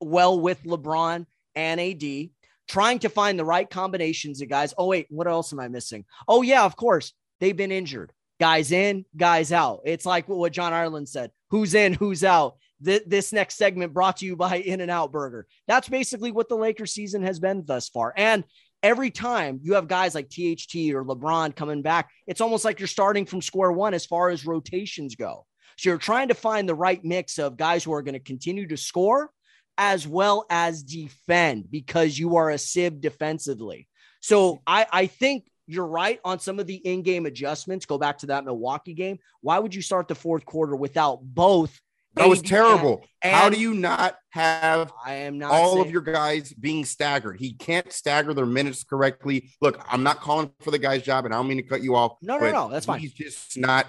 well with LeBron and AD, trying to find the right combinations of guys. Oh, wait, what else am I missing? Oh, yeah, of course, they've been injured. Guys in, guys out. It's like what John Ireland said who's in, who's out. Th- this next segment brought to you by In and Out Burger. That's basically what the Lakers season has been thus far. And every time you have guys like THT or LeBron coming back, it's almost like you're starting from square one as far as rotations go. So you're trying to find the right mix of guys who are going to continue to score as well as defend because you are a sieve defensively. So I, I think you're right on some of the in-game adjustments. Go back to that Milwaukee game. Why would you start the fourth quarter without both? That was terrible. and- How do you not have I am not all of your guys being staggered? He can't stagger their minutes correctly. Look, I'm not calling for the guy's job, and I don't mean to cut you off. No, no, no, that's fine. He's just not,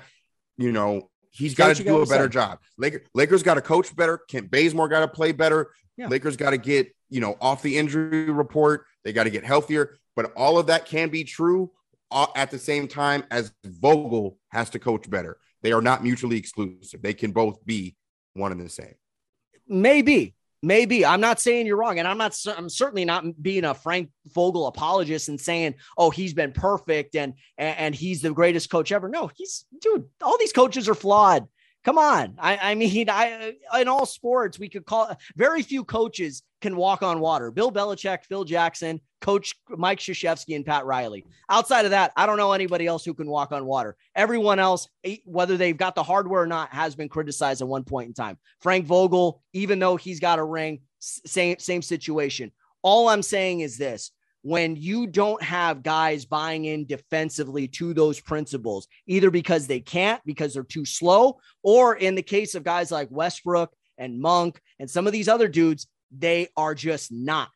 you know, he's got to do a better say. job. Lakers, Lakers got to coach better. Kent Bazemore got to play better. Yeah. Lakers got to get, you know, off the injury report. They got to get healthier. But all of that can be true uh, at the same time as Vogel has to coach better. They are not mutually exclusive. They can both be one and the same. Maybe, maybe. I'm not saying you're wrong, and I'm not. I'm certainly not being a Frank Vogel apologist and saying, "Oh, he's been perfect and and, and he's the greatest coach ever." No, he's dude. All these coaches are flawed. Come on. I, I mean, I in all sports we could call very few coaches can walk on water. Bill Belichick, Phil Jackson, Coach Mike Krzyzewski, and Pat Riley. Outside of that, I don't know anybody else who can walk on water. Everyone else, eh, whether they've got the hardware or not, has been criticized at one point in time. Frank Vogel, even though he's got a ring, same same situation. All I'm saying is this: when you don't have guys buying in defensively to those principles, either because they can't, because they're too slow, or in the case of guys like Westbrook and Monk and some of these other dudes, they are just not.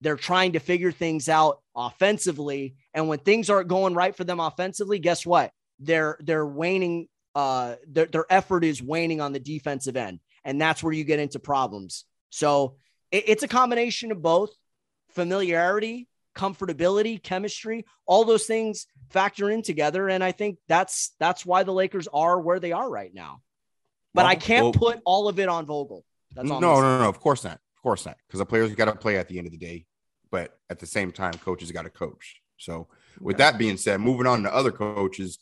They're trying to figure things out offensively. And when things aren't going right for them offensively, guess what? They're they're waning, uh, their, their effort is waning on the defensive end. And that's where you get into problems. So it- it's a combination of both familiarity, comfortability, chemistry, all those things factor in together. And I think that's that's why the Lakers are where they are right now. But I can't well- put all of it on Vogel. That's all. No, no, no, of course not. Of course not. Because the players got to play at the end of the day. But at the same time, coaches got to coach. So with that being said, moving on to other coaches,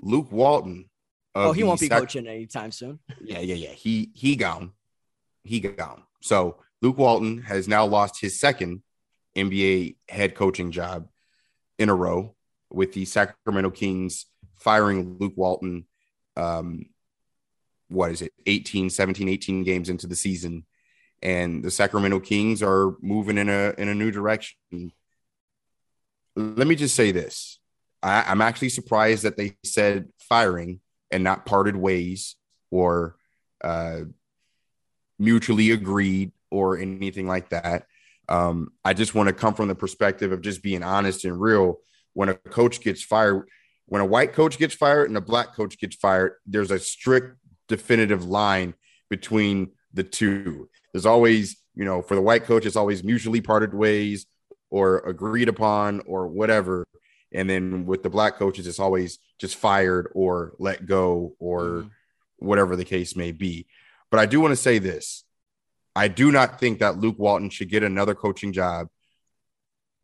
Luke Walton. Oh, he won't be coaching anytime soon. Yeah, yeah, yeah. He he gone. He gone. So Luke Walton has now lost his second NBA head coaching job in a row with the Sacramento Kings firing Luke Walton. Um, what is it? 18, 17, 18 games into the season. And the Sacramento Kings are moving in a in a new direction. Let me just say this. I, I'm actually surprised that they said firing and not parted ways or uh, mutually agreed or anything like that. Um, I just want to come from the perspective of just being honest and real. When a coach gets fired, when a white coach gets fired and a black coach gets fired, there's a strict, definitive line between the two. There's always, you know, for the white coach, it's always mutually parted ways or agreed upon or whatever. And then with the black coaches, it's always just fired or let go or mm-hmm. whatever the case may be. But I do want to say this I do not think that Luke Walton should get another coaching job.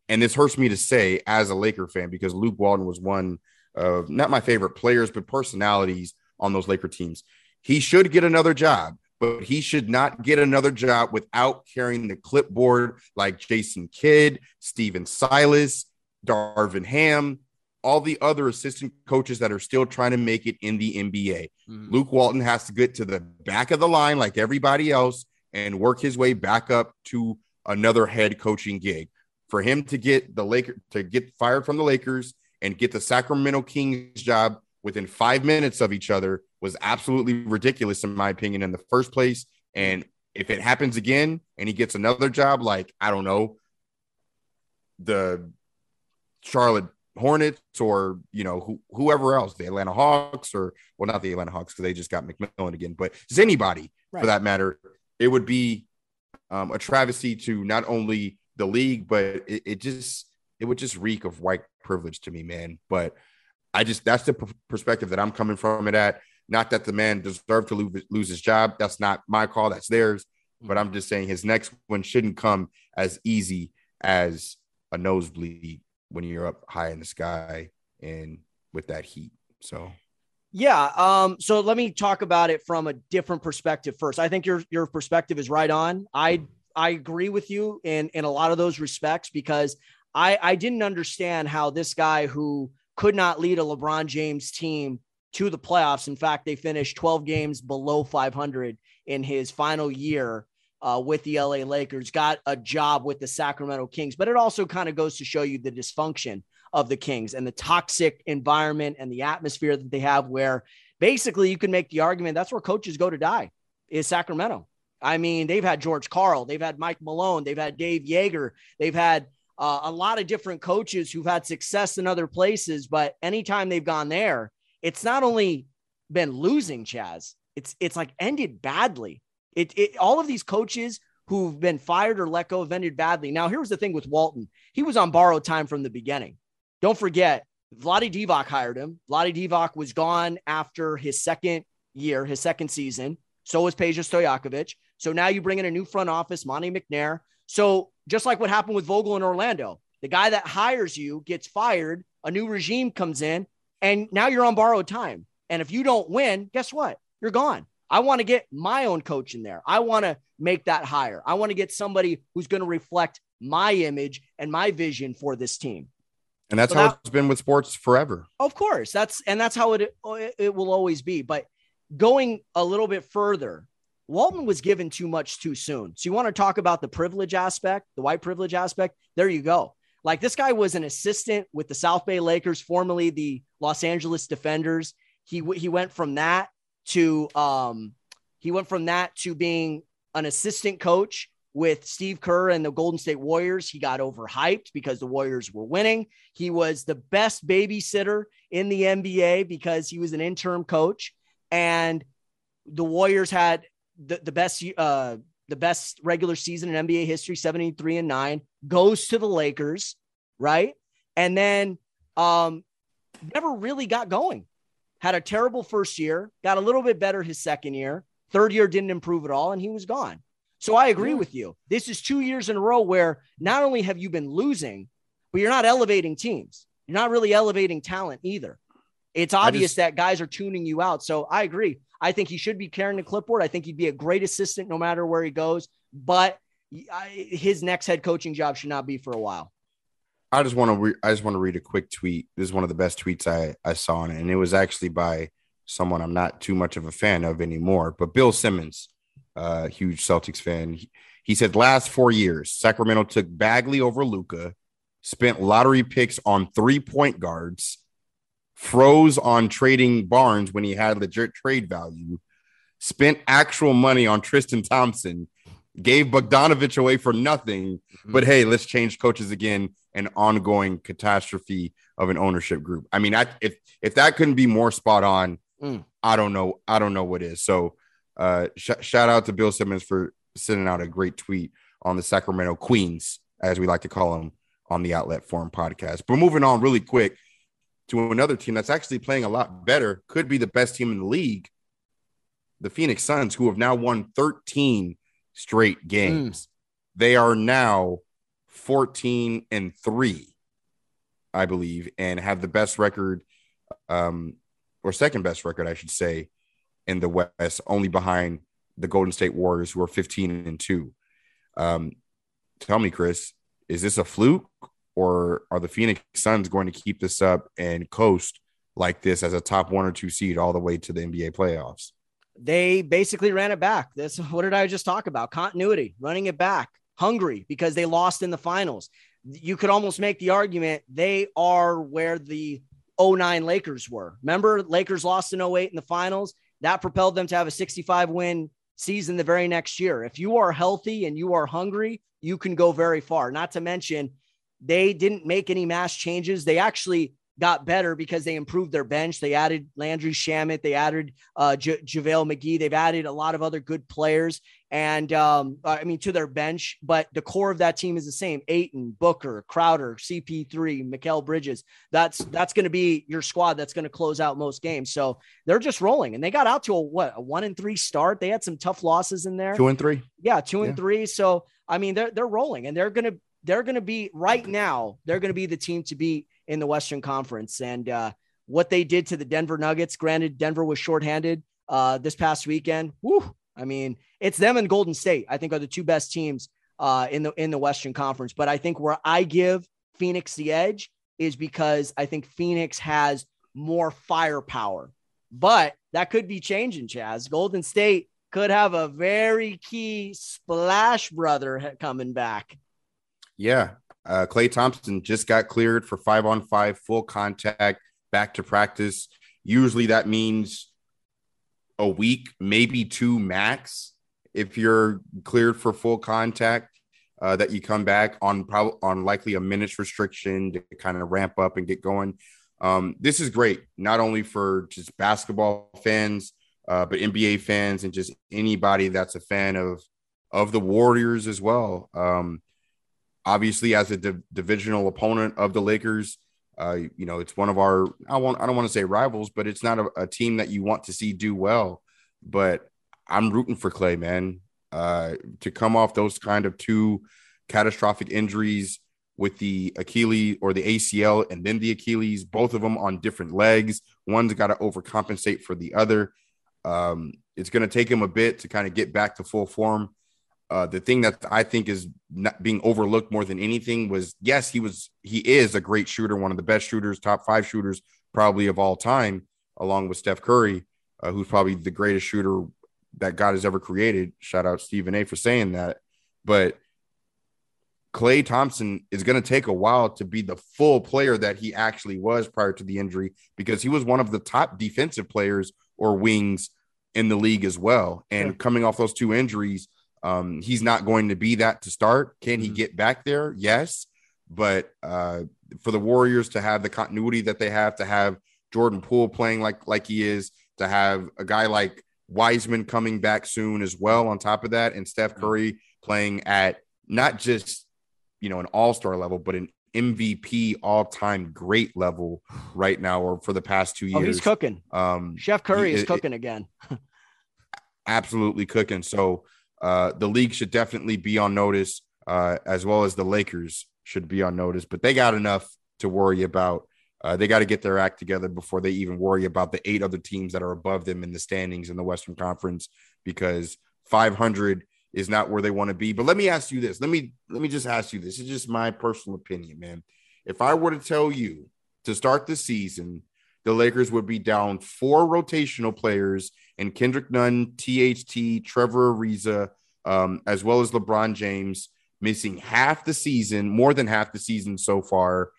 And this hurts me to say as a Laker fan because Luke Walton was one of not my favorite players, but personalities on those Laker teams. He should get another job, but he should not get another job without carrying the clipboard like Jason Kidd, Stephen Silas, Darvin Ham, all the other assistant coaches that are still trying to make it in the NBA. Mm-hmm. Luke Walton has to get to the back of the line like everybody else and work his way back up to another head coaching gig. For him to get the Lakers to get fired from the Lakers and get the Sacramento Kings job within five minutes of each other was absolutely ridiculous, in my opinion, in the first place. And if it happens again and he gets another job, like, I don't know, the Charlotte Hornets or, you know, who, whoever else, the Atlanta Hawks or, well, not the Atlanta Hawks because they just got McMillan again, but just anybody right. for that matter, it would be um, a travesty to not only the league, but it, it, just it would just reek of white privilege to me, man. But I just that's the perspective that I'm coming from it at. Not that the man deserved to lose, lose his job. That's not my call. That's theirs. But I'm just saying his next one shouldn't come as easy as a nosebleed when you're up high in the sky and with that heat. So yeah. Um, so let me talk about it from a different perspective first. I think your your perspective is right on. I I agree with you in in a lot of those respects because I I didn't understand how this guy who could not lead a LeBron James team to the playoffs. In fact, they finished 12 games below 500 in his final year uh, with the LA Lakers, got a job with the Sacramento Kings. But it also kind of goes to show you the dysfunction of the Kings and the toxic environment and the atmosphere that they have, where basically you can make the argument that's where coaches go to die is Sacramento. I mean, they've had George Karl, they've had Mike Malone, they've had Dave Joerger, they've had uh, a lot of different coaches who've had success in other places, but anytime they've gone there, it's not only been losing, Chaez. It's it's like ended badly. It, it all of these coaches who've been fired or let go have ended badly. Now, here's the thing with Walton: he was on borrowed time from the beginning. Don't forget, Vlade Divac hired him. Vlade Divac was gone after his second year, his second season. So was Peja Stojakovic. So now you bring in a new front office, Monte McNair. So just like what happened with Vogel in Orlando, the guy that hires you gets fired, a new regime comes in, and now you're on borrowed time. And if you don't win, guess what? You're gone. I want to get my own coach in there. I want to make that hire. I want to get somebody who's going to reflect my image and my vision for this team. And that's so how that, it's been with sports forever. Of course. That's and that's how it it will always be. But going a little bit further, Walton was given too much too soon. So you want to talk about the privilege aspect, the white privilege aspect? There you go. Like this guy was an assistant with the South Bay Lakers, formerly the Los Angeles D-Fenders. He he went from that to um he went from that to being an assistant coach with Steve Kerr and the Golden State Warriors. He got overhyped because the Warriors were winning. He was the best babysitter in the NBA because he was an interim coach. And the Warriors had the, the best uh the best regular season in NBA history, 73 and 9, goes to the Lakers, right? And then um never really got going. Had a terrible first year, got a little bit better his second year, Third year didn't improve at all, and he was gone. So I agree with you. This is two years in a row where not only have you been losing, but you're not elevating teams. You're not really elevating talent either. It's obvious just, that guys are tuning you out. So I agree. I think he should be carrying the clipboard. I think he'd be a great assistant no matter where he goes. But his next head coaching job should not be for a while. I just want to re- I just want to read a quick tweet. This is one of the best tweets I I saw on it, and it was actually by someone I'm not too much of a fan of anymore, but Bill Simmons, uh, huge Celtics fan. He, he said last four years, Sacramento took Bagley over Luka, spent lottery picks on three point guards, froze on trading Barnes when he had legit trade value, spent actual money on Tristan Thompson, gave Bogdanovich away for nothing. Mm-hmm. But hey, let's change coaches again. An ongoing catastrophe of an ownership group. I mean, I, if if that couldn't be more spot on, mm. I don't know. I don't know what is. So, uh, sh- shout out to Bill Simmons for sending out a great tweet on the Sacramento Queens, as we like to call them on the Outlet Forum podcast. But moving on really quick to another team that's actually playing a lot better, could be the best team in the league, the Phoenix Suns, who have now won 13 straight games. Mm. They are now 14 and 3, I believe, and have the best record, um, or second best record, I should say, in the West, only behind the Golden State Warriors, who are 15 and 2. Um, tell me, Chris, is this a fluke or are the Phoenix Suns going to keep this up and coast like this as a top one or two seed all the way to the NBA playoffs? They basically ran it back. This [laughs] what did I just talk about? Continuity, running it back, hungry because they lost in the finals. You could almost make the argument they are where the 09 Lakers were. Remember, Lakers lost in 08 in the finals. That propelled them to have a 65 win season the very next year. If you are healthy and you are hungry, you can go very far. Not to mention, they didn't make any mass changes. They actually got better because they improved their bench. They added Landry Shamet, they added uh, JaVale McGee, they've added a lot of other good players. And um, I mean, to their bench, but the core of that team is the same: Ayton, Booker, Crowder, CP3, Mikal Bridges. That's that's going to be your squad. That's going to close out most games. So they're just rolling, and they got out to a what a one and three start. They had some tough losses in there. Two and three. Yeah, two and three. So I mean, they're they're rolling, and they're going to they're to be right now. They're going to be the team to beat in the Western Conference. And uh, what they did to the Denver Nuggets, granted, Denver was shorthanded uh, this past weekend. Whew, I mean, it's them and Golden State. I think are the two best teams uh, in the in the Western Conference. But I think where I give Phoenix the edge is because I think Phoenix has more firepower. But that could be changing, Chaez. Golden State could have a very key splash brother coming back. Yeah, uh, Klay Thompson just got cleared for five on five full contact back to practice. Usually that means a week, maybe two max. If you're cleared for full contact, uh, that you come back on probably on likely a minutes restriction to kind of ramp up and get going. Um, this is great, not only for just basketball fans, uh, but NBA fans and just anybody that's a fan of of the Warriors as well. Um, obviously as a div- divisional opponent of the Lakers. Uh, you know, it's one of our I want I don't want to say rivals, but it's not a, a, team that you want to see do well. But I'm rooting for Klay, man. Uh, to come off those kind of two catastrophic injuries with the Achilles or the ACL and then the Achilles, both of them on different legs. One's got to overcompensate for the other. Um, it's going to take him a bit to kind of get back to full form. Uh, the thing that I think is not being overlooked more than anything was yes, he was he is a great shooter, one of the best shooters, top five shooters probably of all time, along with Steph Curry, uh, who's probably the greatest shooter that God has ever created. Shout out Stephen A for saying that. But Klay Thompson is going to take a while to be the full player that he actually was prior to the injury because he was one of the top defensive players or wings in the league as well. And sure. coming off those two injuries, um, he's not going to be that to start. Can he mm-hmm. get back there? Yes. But uh, for the Warriors to have the continuity that they have, to have Jordan Poole playing like like he is, to have a guy like Wiseman coming back soon as well. On top of that, and Steph. Curry playing at not just you know an All Star level, but an MVP all time great level [sighs] right now, or for the past two years. Oh, he's cooking. Um, Chef Curry he, is cooking again. [laughs] absolutely cooking. So uh, the league should definitely be on notice, uh, as well as the Lakers should be on notice. But they got enough to worry about. Uh, they got to get their act together before they even worry about the eight other teams that are above them in the standings in the Western Conference, because 500 is not where they want to be. But let me ask you this. Let me let me just ask you this. It's just my personal opinion, man. If I were to tell you to start the season, the Lakers would be down four rotational players and Kendrick Nunn, THT, Trevor Ariza, um, as well as LeBron James, missing half the season, more than half the season so far,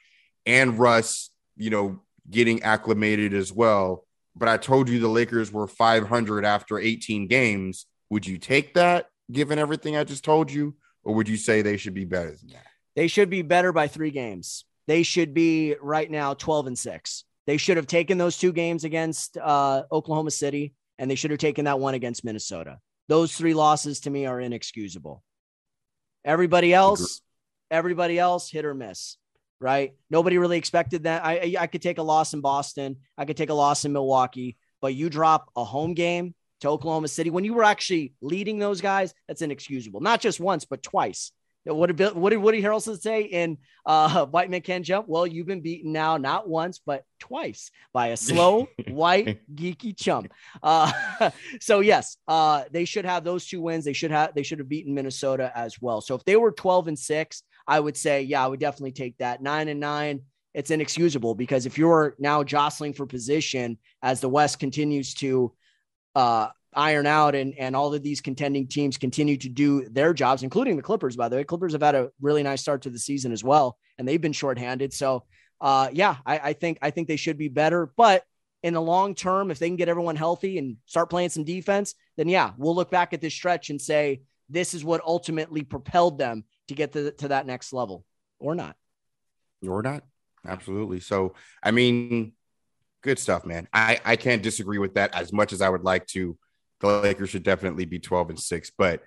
and Russ, you know, getting acclimated as well. But I told you the Lakers were 500 after 18 games. Would you take that given everything I just told you? Or would you say they should be better than that? They should be better by three games. They should be right now 12 and six. They should have taken those two games against uh, Oklahoma City, and they should have taken that one against Minnesota. Those three losses to me are inexcusable. Everybody else, everybody else, hit or miss, right? Nobody really expected that. I, I could take a loss in Boston, I could take a loss in Milwaukee, but you drop a home game to Oklahoma City when you were actually leading those guys, that's inexcusable. Not just once, but twice. What did, what did Woody Harrelson say in uh, [laughs] White Man Can't Jump? Well, you've been beaten now, not once, but twice by a slow, [laughs] white, geeky chump. Uh, [laughs] so, yes, uh, they should have those two wins. They should have they should have beaten Minnesota as well. So, if they were 12 and six, I would say, yeah, I would definitely take that. Nine and nine, it's inexcusable because if you're now jostling for position as the West continues to uh, iron out and, and all of these contending teams continue to do their jobs, including the Clippers, by the way. Clippers have had a really nice start to the season as well, and they've been shorthanded. So uh, yeah, I, I think I think they should be better. But in the long term, if they can get everyone healthy and start playing some defense, then yeah, we'll look back at this stretch and say this is what ultimately propelled them to get to, to that next level, or not. Or not. Absolutely. So I mean, good stuff, man. I, I can't disagree with that as much as I would like to the Lakers should definitely be 12 and 6. But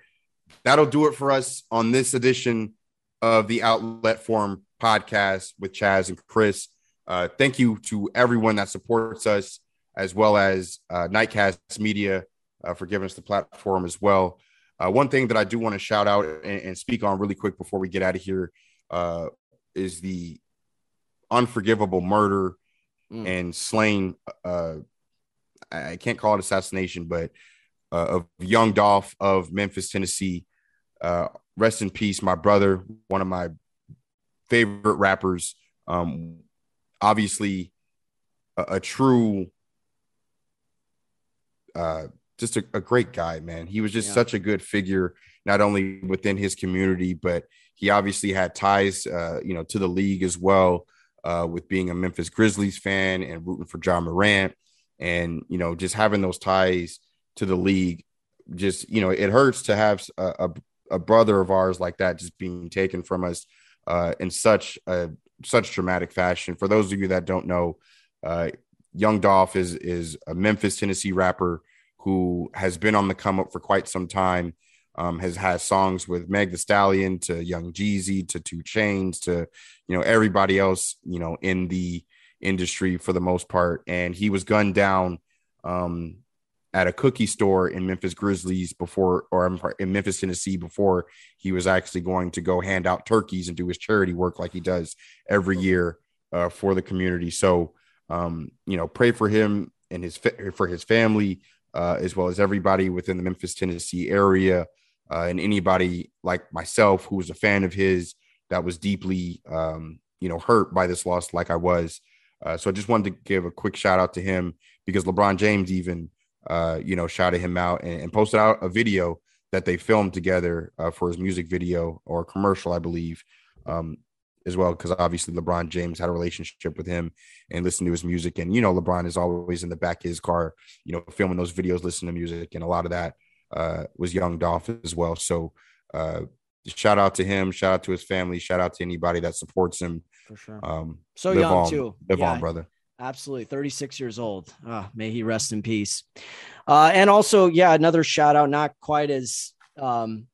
that'll do it for us on this edition of the Outlet Forum podcast with Chaez and Chris. Uh, thank you to everyone that supports us, as well as uh, Nightcast Media uh, for giving us the platform as well. Uh, one thing that I do want to shout out and, and, speak on really quick before we get out of here uh, is the unforgivable murder mm. and slain. Uh, I can't call it assassination, but uh, of Young Dolph of Memphis, Tennessee. Uh, rest in peace, my brother, one of my favorite rappers. Um, obviously, a, a true, uh, just a, a, great guy, man. He was just yeah. such a good figure, not only within his community, but he obviously had ties, uh, you know, to the league as well, uh, with being a Memphis Grizzlies fan and rooting for Ja Morant, and you know, just having those ties to the league. Just you know, it hurts to have a, a, a brother of ours like that just being taken from us uh, in such a such dramatic fashion. For those of you that don't know, uh, Young Dolph is is a Memphis, Tennessee rapper who has been on the come up for quite some time. Um, has had songs with Meg Thee Stallion to Young Jeezy to 2 Chainz to you know everybody else you know in the industry for the most part, and he was gunned down um, at a cookie store in Memphis Grizzlies before, or in Memphis, Tennessee, before he was actually going to go hand out turkeys and do his charity work like he does every year uh, for the community. So, um, you know, pray for him and his for his family, uh, as well as everybody within the Memphis, Tennessee area, uh, and anybody like myself who was a fan of his that was deeply, um, you know, hurt by this loss, like I was. Uh, so I just wanted to give a quick shout out to him because LeBron James even uh, you know, shouted him out and, and, posted out a video that they filmed together uh, for his music video or commercial, I believe, um, as well. Because obviously LeBron James had a relationship with him and listened to his music, and you know, LeBron is always in the back of his car, you know, filming those videos, listening to music, and a lot of that uh, was Young Dolph as well. So. Uh, shout out to him, shout out to his family, shout out to anybody that supports him. For sure. Um, so young on, too. Live yeah. on, brother. Absolutely. 36 years old. Oh, may he rest in peace. Uh, and also, yeah, another shout out, not quite as um,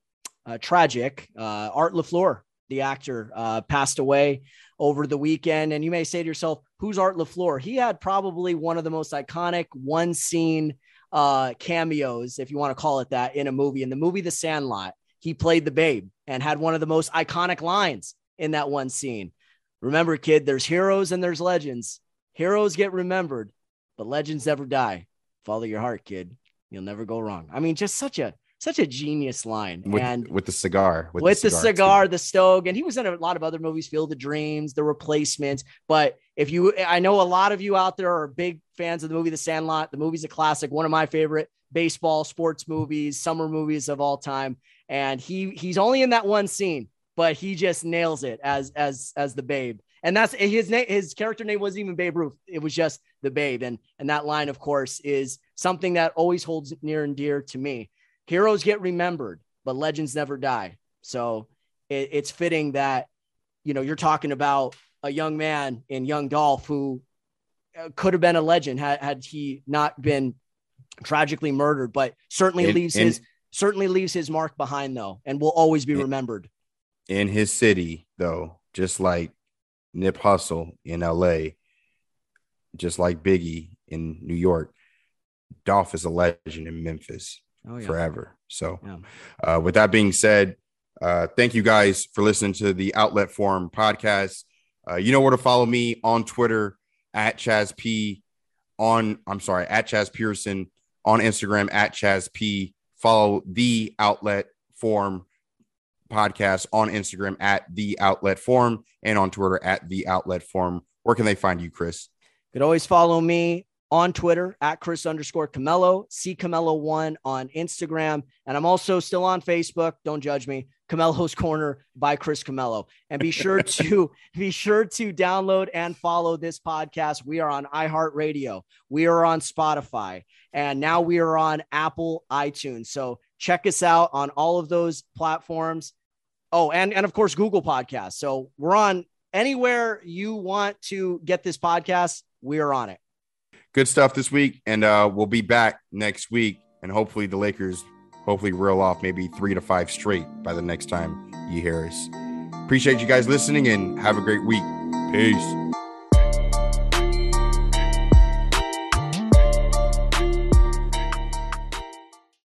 uh, tragic. Uh, Art LaFleur, the actor, uh, passed away over the weekend. And you may say to yourself, who's Art LaFleur? He had probably one of the most iconic one scene uh, cameos, if you want to call it that, in a movie. In the movie The Sandlot, he played the babe and had one of the most iconic lines in that one scene. Remember, kid, there's heroes and there's legends. Heroes get remembered, but legends never die. Follow your heart, kid. You'll never go wrong. I mean, just such a such a genius line. with, and with the cigar, with, the the cigar, the Stoke, and he was in a lot of other movies, Field of Dreams, The Replacements. But if you, I know a lot of you out there are big fans of the movie The Sandlot. The movie's a classic, one of my favorite baseball, sports movies, summer movies of all time. And he he's only in that one scene, but he just nails it as as as the Babe. And that's his name. His character name wasn't even Babe Ruth. It was just the Babe. And and that line, of course, is something that always holds near and dear to me heroes get remembered, but legends never die. So it, it's fitting that, you know, you're talking about a young man in young Dolph who uh, could have been a legend had, had he not been tragically murdered, but certainly In- leaves in- his certainly leaves his mark behind though, and will always be In- remembered. in his city, though, just like Nip Hussle in LA, just like Biggie in New York, Dolph is a legend in Memphis Oh forever. So, Yeah. uh, with that being said, uh, thank you guys for listening to the Outlet Forum podcast. Uh, you know where to follow me on Twitter at Chaez P. On I'm sorry at Chaez Pearson on Instagram at Chaez P. Follow the Outlet Forum podcast on Instagram at the Outlet Forum and on Twitter at the Outlet Forum. Where can they find you, Chris? You could always follow me on Twitter at Chris underscore Camello, C Camello one on Instagram. And I'm also still on Facebook. Don't judge me. Camello's Corner by Chris Camello. And be sure [laughs] to be sure to download and follow this podcast. We are on iHeartRadio. We are on Spotify. And now we are on Apple iTunes. So check us out on all of those platforms. Oh, and, and of course, Google Podcasts. So we're on anywhere you want to get this podcast, we are on it. Good stuff this week, and uh, we'll be back next week, and hopefully the Lakers hopefully reel off maybe three to five straight by the next time you hear us. Appreciate you guys listening, and have a great week. Peace.